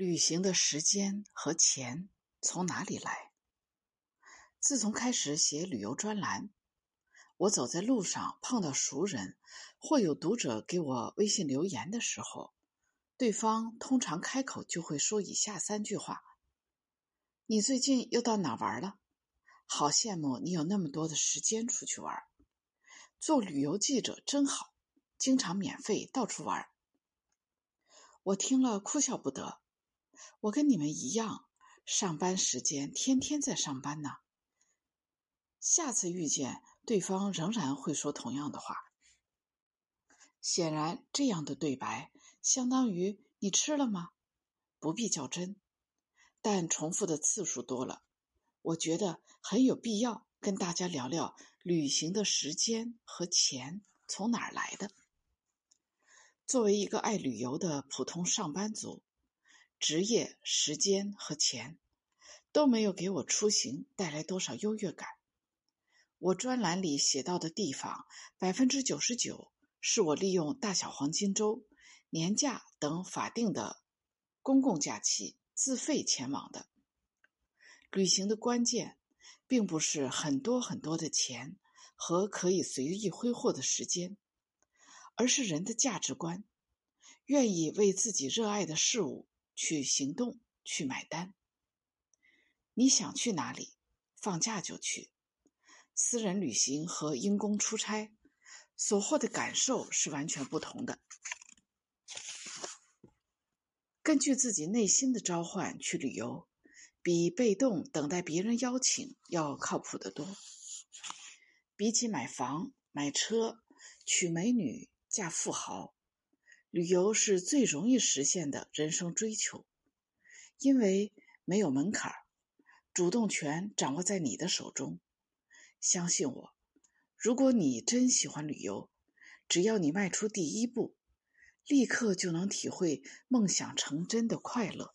旅行的时间和钱从哪里来？自从开始写旅游专栏，我走在路上碰到熟人或有读者给我微信留言的时候，对方通常开口就会说以下三句话：“你最近又到哪玩了？好羡慕你有那么多的时间出去玩。做旅游记者真好，经常免费到处玩。”我听了哭笑不得。我跟你们一样，上班时间天天在上班呢。下次遇见对方，仍然会说同样的话。显然，这样的对白相当于“你吃了吗？”不必较真，但重复的次数多了，我觉得很有必要跟大家聊聊旅行的时间和钱从哪儿来的。作为一个爱旅游的普通上班族。职业、时间和钱都没有给我出行带来多少优越感。我专栏里写到的地方，百分之九十九是我利用大小黄金周、年假等法定的公共假期自费前往的。旅行的关键，并不是很多很多的钱和可以随意挥霍的时间，而是人的价值观，愿意为自己热爱的事物。去行动，去买单。你想去哪里，放假就去。私人旅行和因公出差所获的感受是完全不同的。根据自己内心的召唤去旅游，比被动等待别人邀请要靠谱得多。比起买房、买车、娶美女、嫁富豪。旅游是最容易实现的人生追求，因为没有门槛主动权掌握在你的手中。相信我，如果你真喜欢旅游，只要你迈出第一步，立刻就能体会梦想成真的快乐。